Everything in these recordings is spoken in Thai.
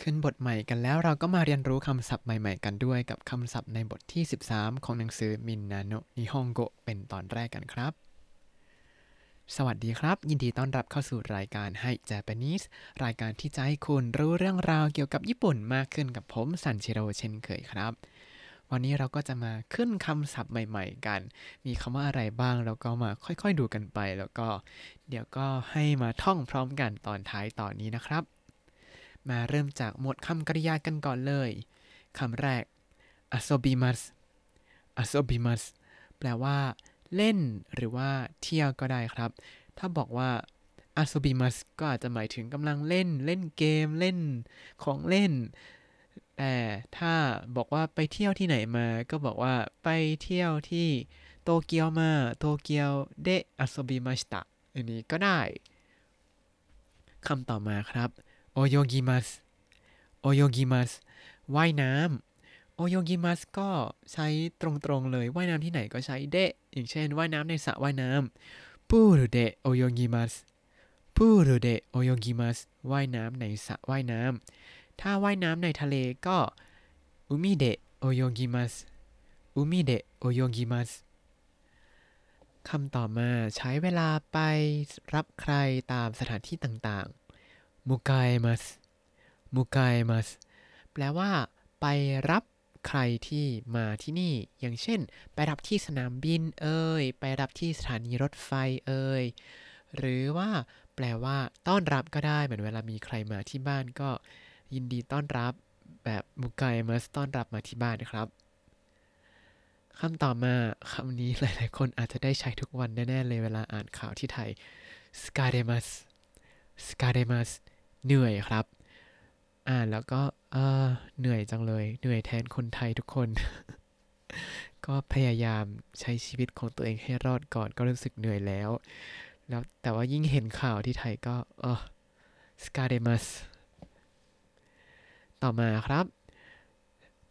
ขึ้นบทใหม่กันแล้วเราก็มาเรียนรู้คำศัพท์ใหม่ ๆ กันด้วยกับคำศัพท์ในบทที่ 13 ของหนังสือมินนาโนนิฮงโกเป็นตอนแรกกันครับ สวัสดีครับ ยินดีต้อนรับเข้าสู่รายการให้ Japanese รายการที่จะให้คุณรู้เรื่องราวเกี่ยวกับญี่ปุ่นมากขึ้นกับผมซันชิโร่เช่นเคยครับ วันนี้เราก็จะมาขึ้นคำศัพท์ใหม่ ๆ กัน มีคำว่าอะไรบ้างแล้วก็มาค่อยๆดูกันไป แล้วก็ เดี๋ยวก็ให้มาท่องพร้อมกันตอนท้ายตอนนี้นะครับ มาเริ่มจากหมวดคำกริยากันก่อนเลยคำแรก asobimas asobimas แปลว่า เล่นหรือว่าเที่ยวก็ได้ครับ ถ้าบอกว่า asobimas ก็อาจจะหมายถึงกำลังเล่น เล่นเกมเล่นของเล่น แต่ถ้าบอกว่าไปเที่ยวที่ไหนมา ก็บอกว่าไปเที่ยวที่โตเกียวมา โตเกียวเดะอาโซบิมาชตะอันนี้ก็ได้คำต่อมาครับ โอโยกิมัสโอโยกิมัสว่ายน้ำโอโยกิมัสก็ใช้ตรงๆเลยว่ายน้ำที่ไหนก็ใช้เดะอย่างเช่นว่ายน้ำในสระว่ายน้ำปูรุเดะโอโยกิมัสปูรุเดะโอโยกิมัสว่ายน้ำในสระว่ายน้ำถ้าว่ายน้ำในทะเลก็อุมิเดะโอโยกิมัสอุมิเดะโอโยกิมัสคำต่อมาใช้เวลาไปรับใครตามสถานที่ต่างๆ มุกายมัสมุกายมัสแปลว่า ไปรับใครที่มาที่นี่ อย่างเช่น ไปรับที่สนามบิน เอ่ย ไปรับที่สถานีรถไฟเอ่ย หรือว่า แปลว่า ต้อนรับก็ได้ เหมือนเวลามีใครมาที่บ้านก็ ยินดีต้อนรับแบบมุกายมัสต้อนรับมาที่บ้านนะครับคำต่อมาคำนี้หลาย ๆ คนอาจจะได้ใช้ทุกวันแน่ ๆ เลยเวลาอ่านข่าวที่ไทยสกาเดมัสสกาเดมัส เหนื่อยครับ อ่านแล้วก็เออเหนื่อยจังเลย เหนื่อยแทนคนไทยทุกคน ก็พยายามใช้ชีวิตของตัวเองให้รอดก่อนก็รู้สึกเหนื่อยแล้ว แล้วแต่ว่ายิ่งเห็นข่าวที่ไทยก็เออสกาเดมัสต่อมาครับ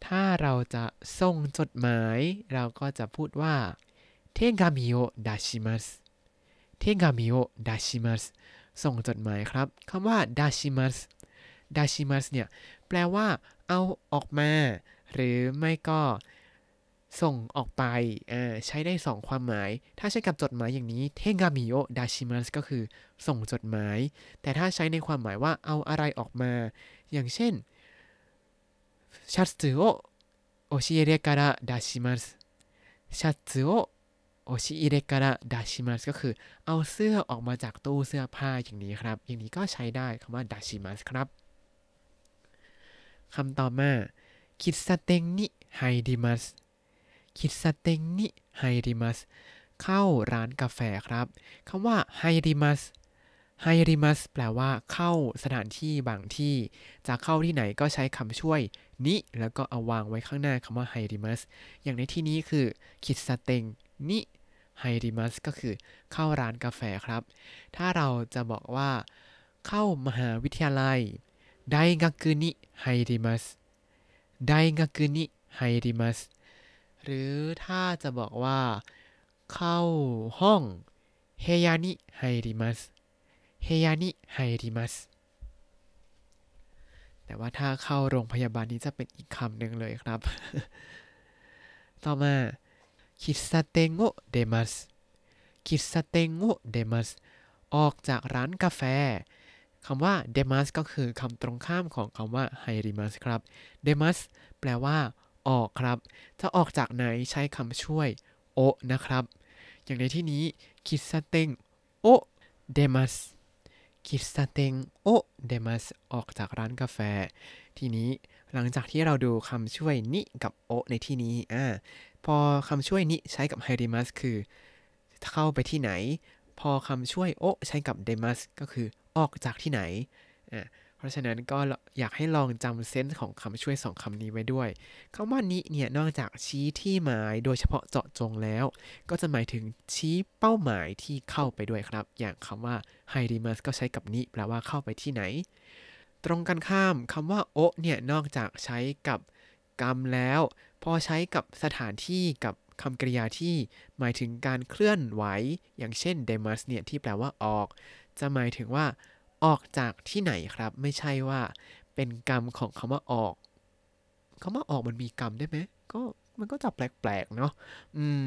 ถ้าเราจะส่งจดหมาย เราก็จะพูดว่าเทกามิโอดาชิมัสเทกามิโอดาชิมัส ส่งจดหมายครับคำว่าดาชิมัสดาชิมัสเนี่ย แปลว่า เอาออกมา หรือไม่ก็ส่งออกไปใช้ได้สองความหมาย ถ้าใช้กับจดหมายอย่างนี้เทกามิโอดาชิมัสก็คือ ส่งจดหมาย แต่ถ้าใช้ในความหมายว่าเอาอะไรออกมา อย่างเช่นシャツを押し入れから出しますシャツを โอชิอิเดกะระดาชิมัสก็คือ เอาเสื้อออกมาจากตู้เสื้อผ้าอย่างนี้ครับ อย่างนี้ก็ใช้ได้คำว่าดาชิมัสครับคำต่อมา喫茶店に入ります 喫茶店に入ります เข้าร้านกาแฟครับคำว่า 入ります 入ります แปลว่าเข้าสถานที่บางที่ จะเข้าที่ไหนก็ใช้คำช่วย に แล้วก็เอาวางไว้ข้างหน้าคำว่า 入ります อย่างในที่นี้คือ 喫茶店に 入ります ก็คือเข้าร้านกาแฟครับ ถ้าเราจะบอกว่า เข้ามหาวิทยาลัย 大学に入ります 大学に入ります หรือถ้าจะบอกว่า เข้าห้อง 部屋に入ります 部屋に入ります แต่ว่าถ้าเข้าโรงพยาบาลนี้จะเป็นอีกคำหนึ่งเลยครับ ต่อมา 喫茶店を出ます 喫茶店を出ます ออกจากร้านกาแฟคำว่า 出ます ก็คือคำตรงข้ามของคำว่า入ります ครับ 出ます แปลว่า ออกครับจะออกจากไหนใช้คำช่วย を นะครับ อย่างในที่นี้ 喫茶店を出ます 喫茶店を出ます ออกจากร้านกาแฟ ทีนี้หลังจากที่เราดูคำช่วย に กับ を ในที่นี้อ่า พอคำช่วยนิใช้กับไฮเดมัสคือเข้าไปที่ไหน พอคำช่วยโอใช้กับเดมัสก็คือออกจากที่ไหนอ่าเพราะฉะนั้นก็อยากให้ลองจำเซนส์ของคำช่วยสองคำนี้ไว้ด้วยคำว่านิเนี่ยนอกจากชี้ที่หมายโดยเฉพาะเจาะจงแล้ว ก็จะหมายถึงชี้เป้าหมายที่เข้าไปด้วยครับ อย่างคำว่าไฮดิมัสก็ใช้กับนิแปลว่าเข้าไปที่ไหน ตรงกันข้ามคำว่าโอเนี่ยนอกจากใช้กับกรรมแล้ว พอใช้กับสถานที่กับคำกริยาที่หมายถึงการเคลื่อนไหว อย่างเช่นเดมัสเนี่ยที่แปลว่าออก จะหมายถึงว่า ออกจากที่ไหนครับ ไม่ใช่ว่า เป็นกรรมของคำว่าออกคำว่าออกมันมีกรรมได้ไหมก็มันก็จะแปลกๆเนาะอืม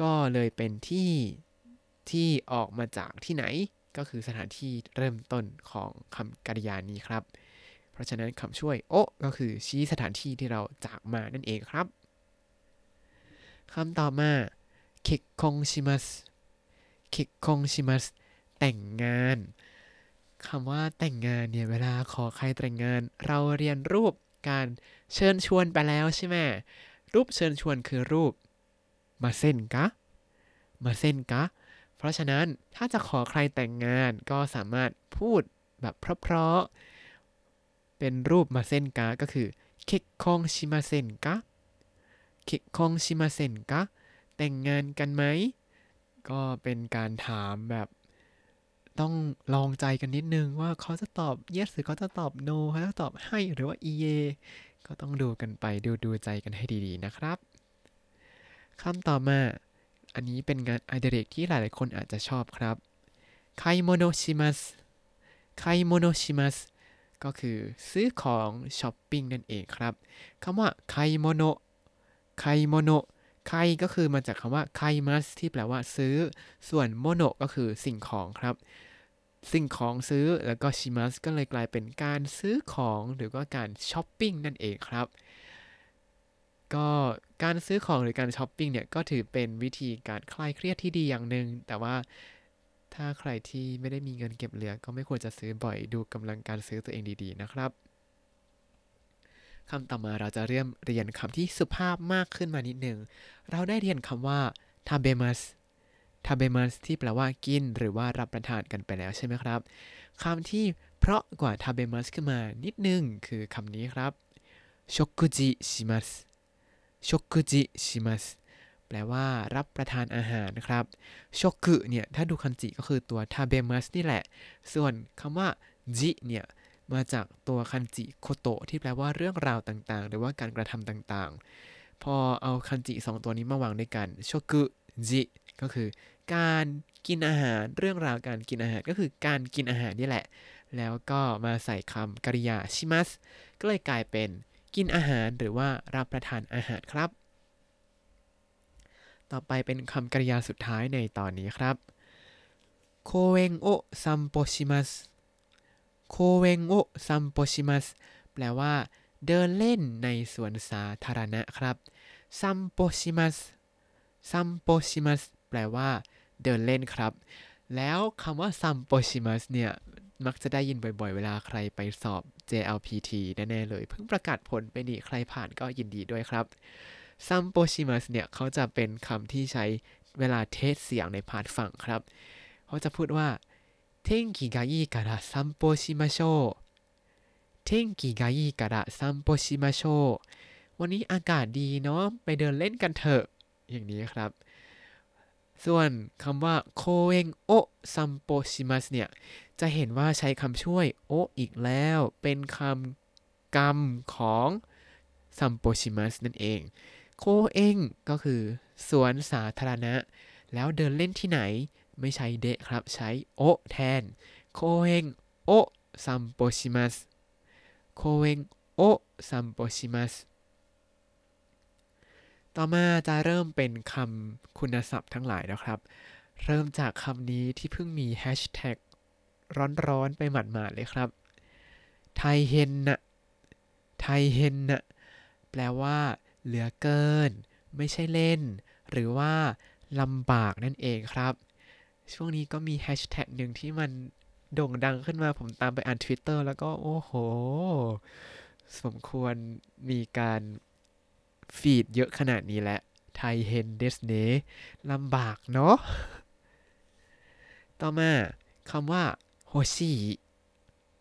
ก็เลยเป็นที่ที่ออกมาจากที่ไหน ก็คือสถานที่เริ่มต้นของคำกริยานี้ครับ เพราะฉะนั้นคำช่วย โอก็คือชี้สถานที่ที่เราจากมานั่นเองครับ คำต่อมาเคกคงชิมัสเคกคงชิมัสแต่งงานคำว่าแต่งงานเนี่ยเวลาขอใครแต่งงาน เราเรียนรูปการเชิญชวนไปแล้วใช่ไหมรูปเชิญชวนคือรูปมาเส้นกะมาเส้นกะเพราะฉะนั้นถ้าจะขอใครแต่งงานก็สามารถพูดแบบเพราะๆเป็นรูปมาเส้นกะก็คือเคกคงชิมาเซนกะ คิกคงชิมาเซนกะแต่งงานกันไหม ก็เป็นการถามแบบ ต้องลองใจกันนิดนึงว่าเขาจะตอบ yes หรือเขาจะตอบ no เขาจะตอบให้หรือว่า e ก็ต้องดูกันไปดูดูใจกันให้ดีๆนะครับคำต่อมาอันนี้เป็นงานอดิเรกที่หลายๆคนอาจจะชอบครับ買い物します 買い物します ก็คือซื้อของช้อปปิ้งนั่นเองครับคำว่าไคโมโน ไคโมโนไคก็คือมาจากคำว่าไคมัสที่แปลว่าซื้อ ส่วนโมโนก็คือสิ่งของครับ สิ่งของซื้อแล้วก็ します ก็เลยกลายเป็นการซื้อของหรือว่าการช้อปปิ้งนั่นเองครับ ก็การซื้อของหรือการช้อปปิ้งเนี่ยก็ถือเป็นวิธีการคลายเครียดที่ดีอย่างหนึ่งแต่ว่าถ้าใครที่ไม่ได้มีเงินเก็บเหลือก็ไม่ควรจะซื้อบ่อยดูกำลังการซื้อตัวเองดีๆนะครับ คำต่อมาเราจะเริ่มเรียนคำที่สุภาพมากขึ้นมานิดหนึ่ง เราได้เรียนคำว่า tabemas tabemas ที่แปลว่ากิน หรือว่ารับประทานกันไปแล้วใช่ไหมครับคำที่เพราะกว่า tabemas ขึ้นมานิดนึงคือคำนี้ครับ shokuji shimas shokuji shimas แปลว่ารับประทานอาหารนะครับโชกุเนี่ยถ้าดูคันจิก็คือตัว tabemas นี่แหละ ส่วนคำว่าจิเนี่ย มาจากตัวคันจิโคโตะที่แปลว่าเรื่องราวต่างๆ หรือว่าการกระทำต่างๆ พอเอาคันจิสองตัวนี้มาวางด้วยกันโชกุจิก็คือ การกินอาหารเรื่องราวการกินอาหารก็คือการกินอาหารนี่แหละ แล้วก็มาใส่คำกริยา します ก็เลยกลายเป็นกินอาหารหรือว่ารับประทานอาหารครับ ต่อไปเป็นคำกริยาสุดท้ายในตอนนี้ครับ公園を散歩します 公園を散歩します แปลว่า เดินเล่นในสวนสาธารณะครับ散歩します 散歩します แปลว่า เดินเล่นครับ แล้วคำว่า 散歩します เนี่ย มักจะได้ยินบ่อย ๆ เวลาใครไปสอบ JLPT แน่ ๆ เลย เพิ่งประกาศผลไปนี่ใครผ่านก็ยินดีด้วยครับ散歩します เนี่ย เขาจะเป็นคำที่ใช้เวลา test เสียงใน part ฟังครับ เขาจะพูดว่า 天気がいいから散歩しましょう天気がいいから散歩しましょうวันนี้อากาศดีเนาะไปเดินเล่นกันเถอะ อย่างนี้ครับ ส่วนคำว่าโคเองโอซัมโปชิมัสเนี่ย จะเห็นว่าใช้คำช่วยโออีกแล้ว เป็นคำกรรมของซัมโปชิมัสนั่นเอง โคเองก็คือ สวนสาธารณะ แล้วเดินเล่นที่ไหน ไม่ใช้ で ครับ ใช้ を แทน 公園を散歩します 公園โอซัมโปชิมัสต่อมาจะเริ่มเป็นคำคุณศัพท์ทั้งหลายแล้วครับ เริ่มจากคำนี้ที่เพิ่งมีแฮชแท็กร้อนๆไปหมาดๆเลยครับ ไทเฮนนะไทเฮนนะแปลว่า เหลือเกิน ไม่ใช่เล่น หรือว่าลำบากนั่นเองครับ ช่วงนี้ก็มีแฮชแท็กหนึ่งที่มันโด่งดังขึ้นมาผมตามไปอ่าน Twitter แล้วก็โอ้โห สมควรมีการฟีดเยอะขนาดนี้แหละไทยเฮนเดสเนลำบากเนาะ ต่อมาคำว่าโฮชิ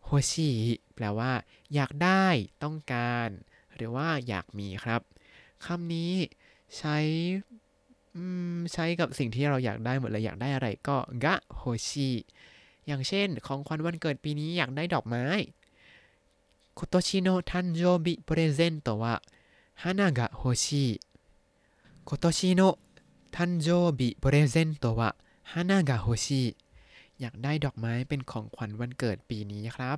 โฮชิแปลว่า อยากได้ต้องการ หรือว่าอยากมีครับคำนี้ใช้ ใช้กับสิ่งที่เราอยากได้หมดเลยอยากได้อะไรก็ がほしい อย่างเช่นของขวัญวันเกิดปีนี้อยากได้ดอกไม้今年の誕生日プレゼントは花がほしい 今年の誕生日プレゼントは花がほしい อยากได้ดอกไม้เป็นของขวัญวันเกิดปีนี้ครับ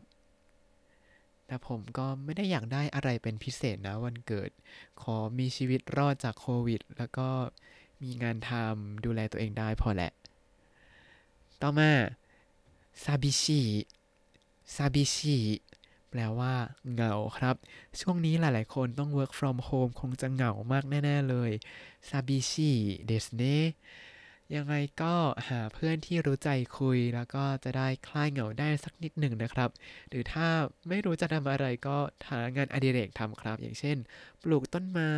แต่ผมก็ไม่ได้อยากได้อะไรเป็นพิเศษนะวันเกิด ขอมีชีวิตรอดจากโควิด แล้วก็ มีงานทำดูแลตัวเองได้พอแหละ ต่อมาซาบิชิซาบิชิแปลว่าเหงาครับ ช่วงนี้หลายๆ คนต้อง work from home คงจะเหงามากแน่ ๆ เลยซาบิชิเดสเน ยังไงก็หาเพื่อนที่รู้ใจคุย แล้วก็จะได้คลายเหงาได้สักนิดหนึ่งนะครับ หรือถ้าไม่รู้จะทำอะไรก็หางานอดิเรกทำครับ อย่างเช่น ปลูกต้นไม้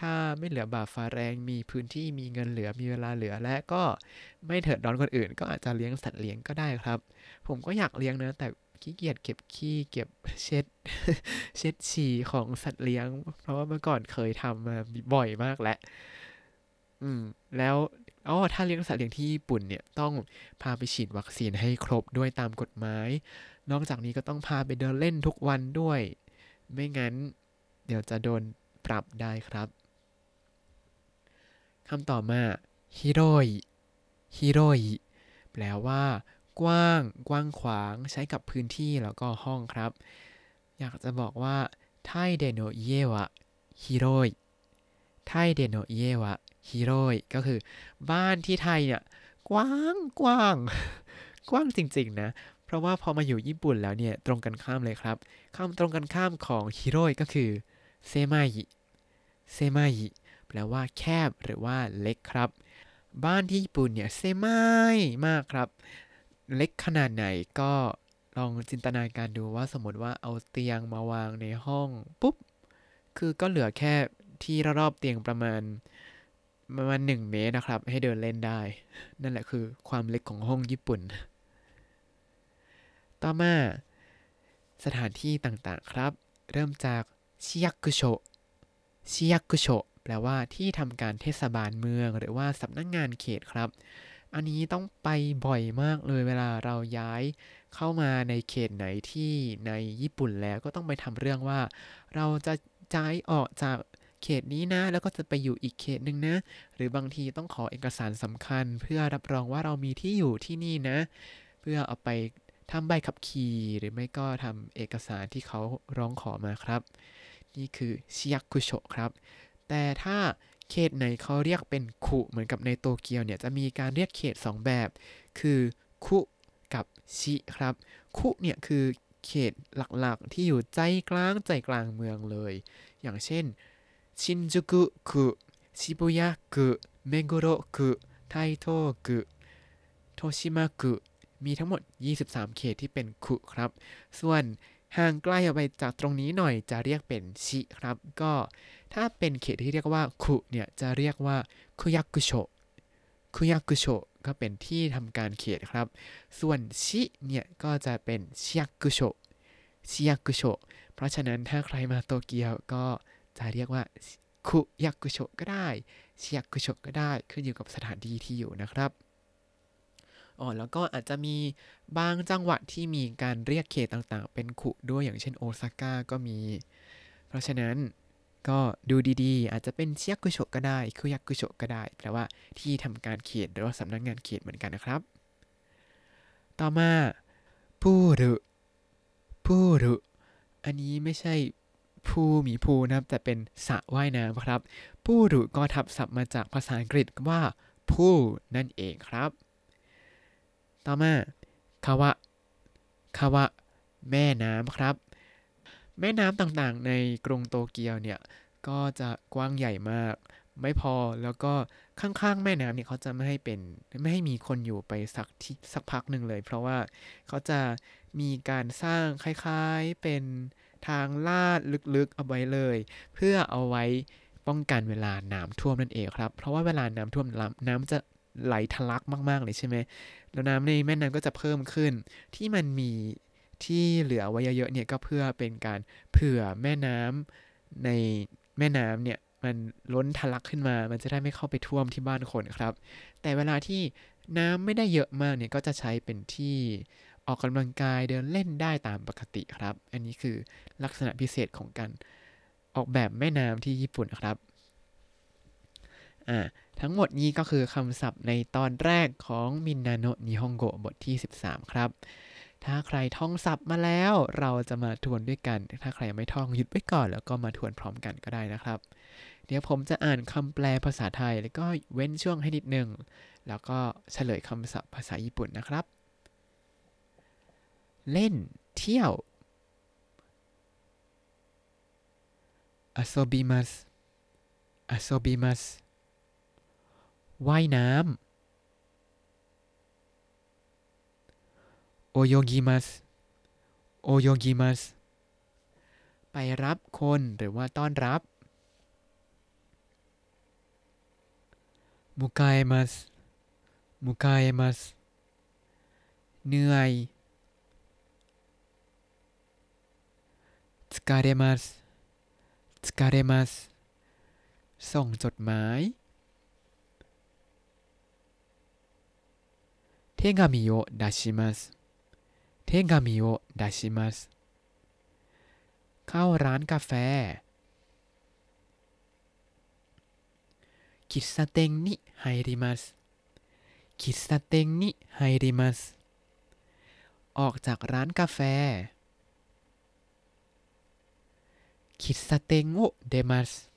ถ้าไม่เหลือบาฟ้าแรงมีพื้นที่มีเงินเหลือมีเวลาเหลือและก็ไม่เถิดร้อนคนอื่น ก็อาจจะเลี้ยงสัตว์เลี้ยงก็ได้ครับ ผมก็อยากเลี้ยงนะ แต่ขี้เกียจเก็บขี้เก็บเช็ด เช็ดฉี่ของสัตว์เลี้ยง เพราะว่าเมื่อก่อนเคยทำมาบ่อยมากแล้วอืมแล้ว อ๋อถ้าเลี้ยงสัตว์เลี้ยงที่ญี่ปุ่นเนี่ยต้องพาไปฉีดวัคซีนให้ครบด้วยตามกฎหมาย นอกจากนี้ก็ต้องพาไปเดินเล่นทุกวันด้วย ไม่งั้นเดี๋ยวจะโดนปรับได้ครับคำต่อมาฮิโรยฮิโรยแปลว่า กว้าง กว้างขวางใช้กับพื้นที่แล้วก็ห้องครับ อยากจะบอกว่าタイでの家は広い タイでの家は ฮิโรยก็คือบ้านที่ไทยเนี่ย กว้างกว้างกว้างจริง ๆ นะ เพราะว่าพอมาอยู่ญี่ปุ่นแล้วเนี่ย ตรงกันข้ามเลยครับคำตรงกันข้ามของฮิโรยก็คือเซมายิเซมายิแปลว่าแคบหรือว่าเล็กครับ บ้านที่ญี่ปุ่นเนี่ยเซมายมากครับ เล็กขนาดไหนก็ลองจินตนาการดูว่าสมมติว่าเอาเตียงมาวางในห้องปุ๊บ คือก็เหลือแค่ที่รอบๆเตียงประมาณ ประมาณหนึ่งเมตรนะครับ ให้เดินเล่นได้ นั่นแหละคือความเล็กของห้องญี่ปุ่น ต่อมาสถานที่ต่างๆครับ เริ่มจากชิยักุโชชิยักุโชแปลว่าที่ทำการเทศบาลเมือง หรือว่าสำนักงงานเขตครับ อันนี้ต้องไปบ่อยมากเลยเวลาเราย้ายเข้ามาในเขตไหนที่ในญี่ปุ่นแล้วก็ต้องไปทำเรื่องว่า เราจะย้ายออกจาก เขตนี้นะ แล้วก็จะไปอยู่อีกเขตหนึ่งนะ หรือบางทีต้องขอเอกสารสำคัญ เพื่อรับรองว่าเรามีที่อยู่ที่นี่นะ เพื่อเอาไปทำใบขับขี่หรือไม่ก็ทำเอกสารที่เขาร้องขอมาครับ นี่คือชิยักุโชครับ แต่ถ้าเขตไหนเขาเรียกเป็นคุเหมือนกับในโตเกียวเนี่ยจะมีการเรียกเขต 2 แบบ คือคุกับชิครับ คุเนี่ยคือเขตหลักๆที่อยู่ใจกลางใจกลางเมืองเลย อย่างเช่น ชินจูกุคุชิบุยะคุเมกุโรคุไทโตคุโทชิมะคุมีทั้งหมด 23 เขตที่เป็นคุครับ ส่วนห่างไกลออกไปจากตรงนี้หน่อยจะเรียกเป็นชิครับ ก็ถ้าเป็นเขตที่เรียกว่าคุเนี่ยจะเรียกว่าคุยักุโชคุยักุโชก็เป็นที่ทำการเขตครับ ส่วนชิเนี่ยก็จะเป็นชิยักุโชชิยักุโชเพราะฉะนั้นถ้าใครมาโตเกียวก็ จะเรียกว่าคุยักกุโชก็ได้ชิยักุโชก็ได้ ขึ้นอยู่กับสถานที่ที่อยู่นะครับอ๋อแล้วก็อาจจะมีบางจังหวัดที่มีการเรียกเขตต่างๆ เป็นคุด้วยอย่างเช่นโอซาก้าก็มี เพราะฉะนั้นก็ดูดีๆ อาจจะเป็นเชียกุโชก็ได้คุยักกุโชก็ได้แปลว่าที่ทำการเขตหรือว่าสำนักงงานเขตเหมือนกันนะครับ ต่อมาพูรุพูรุอันนี้ไม่ใช่ ผู้มีภูนะครับ แต่เป็นสระว่ายน้ำครับผู้รุก็ทับศัพท์มาจากภาษาอังกฤษว่าผู้นั่นเองครับ ต่อมาคาวะคาวะแม่น้ำครับ แม่น้ำต่างๆ ในกรุงโตเกียวเนี่ย ก็จะกว้างใหญ่มาก ไม่พอแล้วก็ข้างๆ แม่น้ำเนี่ยเขาจะไม่ให้เป็นไม่ให้มีคนอยู่ไปสักที่สักพักหนึ่งเลย เพราะว่าเขาจะมีการสร้างคล้ายๆเป็น ทางลาดลึกๆเอาไว้เลย เพื่อเอาไว้ป้องกันเวลาน้ำท่วมนั่นเองครับ เพราะว่าเวลาน้ำท่วมน้ำจะไหลทะลักมาก ๆ เลยใช่ไหมแล้วน้ำในแม่น้ำก็จะเพิ่มขึ้น ที่มันมีที่เหลือไว้เยอะๆเนี่ยก็เพื่อเป็นการเผื่อแม่น้ำในแม่น้ำเนี่ยมันล้นทะลักขึ้นมา มันจะได้ไม่เข้าไปท่วมที่บ้านคนครับ แต่เวลาที่น้ำไม่ได้เยอะมากเนี่ยก็จะใช้เป็นที่ ออกกำลังกายเดินเล่นได้ตามปกติครับ อันนี้คือลักษณะพิเศษของการออกแบบแม่น้ำที่ญี่ปุ่นครับอ่าทั้งหมดนี้ก็คือคำศัพท์ในตอนแรกของมินนาโนนิฮงโกบทที่ 13 ครับ ถ้าใครท่องศัพท์มาแล้วเราจะมาทวนด้วยกัน ถ้าใครยังไม่ท่องหยุดไว้ก่อน แล้วก็มาทวนพร้อมกันก็ได้นะครับ เดี๋ยวผมจะอ่านคำแปลภาษาไทย แล้วก็เว้นช่วงให้นิดนึง แล้วก็เฉลยคำศัพท์ภาษาญี่ปุ่นนะครับ เล่น เที่ยวอาโซบิมัสอาโซบิมัสว่ายน้ำโอโยกิมัสโอโยกิมัสไปรับคนหรือว่าต้อนรับมุกาเอมัสมุกาเอมัสเหนื่อย สกาเรมัสสกาเรมัสส่งจดหมาย手紙を出します手紙を出しますเข้าร้านกาแฟ喫茶店に入ります喫茶店に入りますออกจากร้านกาแฟ 喫茶店を出ます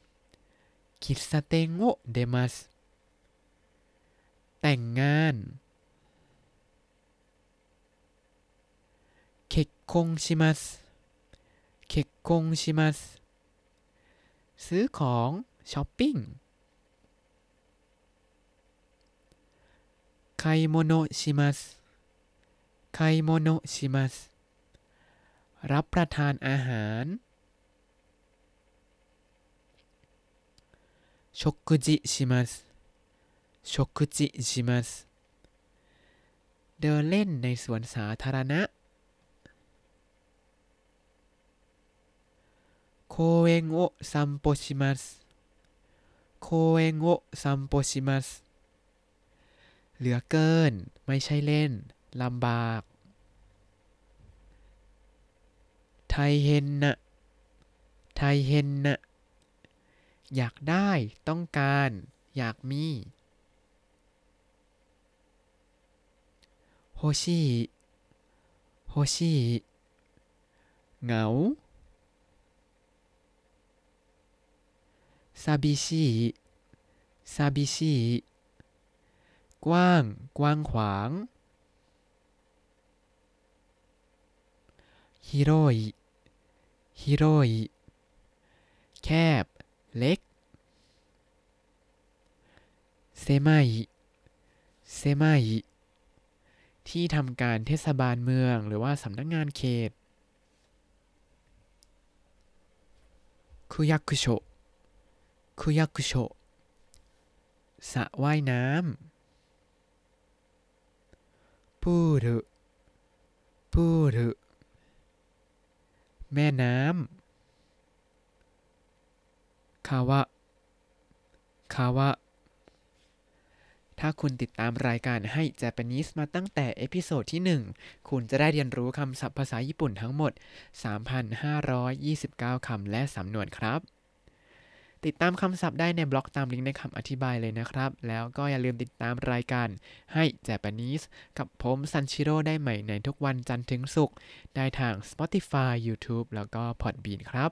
喫茶店を出ますแต่งงาน結婚します結婚しますซื้อของช้อปปิ้ง買い物します買い物しますรับประทานอาหาร 食事します食事しますเดินเล่นในสวนสาธารณะ公園を散歩します公園を散歩しますเหลือเกิน ไม่ใช่เล่น ลำบากไทเฮนนะไทเฮนนะ อยากได้ ต้องการ อยากมีโฮชิโฮชิเหงาซาบิชิซาบิชิกว้าง กว้างขวางฮิโรยฮิโรยแคบ เล็กเซมาอิเซมาอิที่ทำการเทศบาลเมืองหรือว่าสำนักงานเขต区役所 区役所 สระว่ายน้ำ プール プール แม่น้ำ 川 川 ถ้าคุณติดตามรายการให้ Japanese มาตั้งแต่ episode ที่ 1 คุณจะได้เรียนรู้คำศัพท์ภาษาญี่ปุ่นทั้งหมด 3,529 คำและสำนวนครับ ติดตามคำศัพท์ได้ในบล็อกตามลิงก์ในคำอธิบายเลยนะครับ แล้วก็อย่าลืมติดตามรายการให้ Japanese กับผมซันชิโร่ได้ใหม่ในทุกวันจันทร์ถึงศุกร์ได้ทาง Spotify YouTube แล้วก็ Podbean ครับ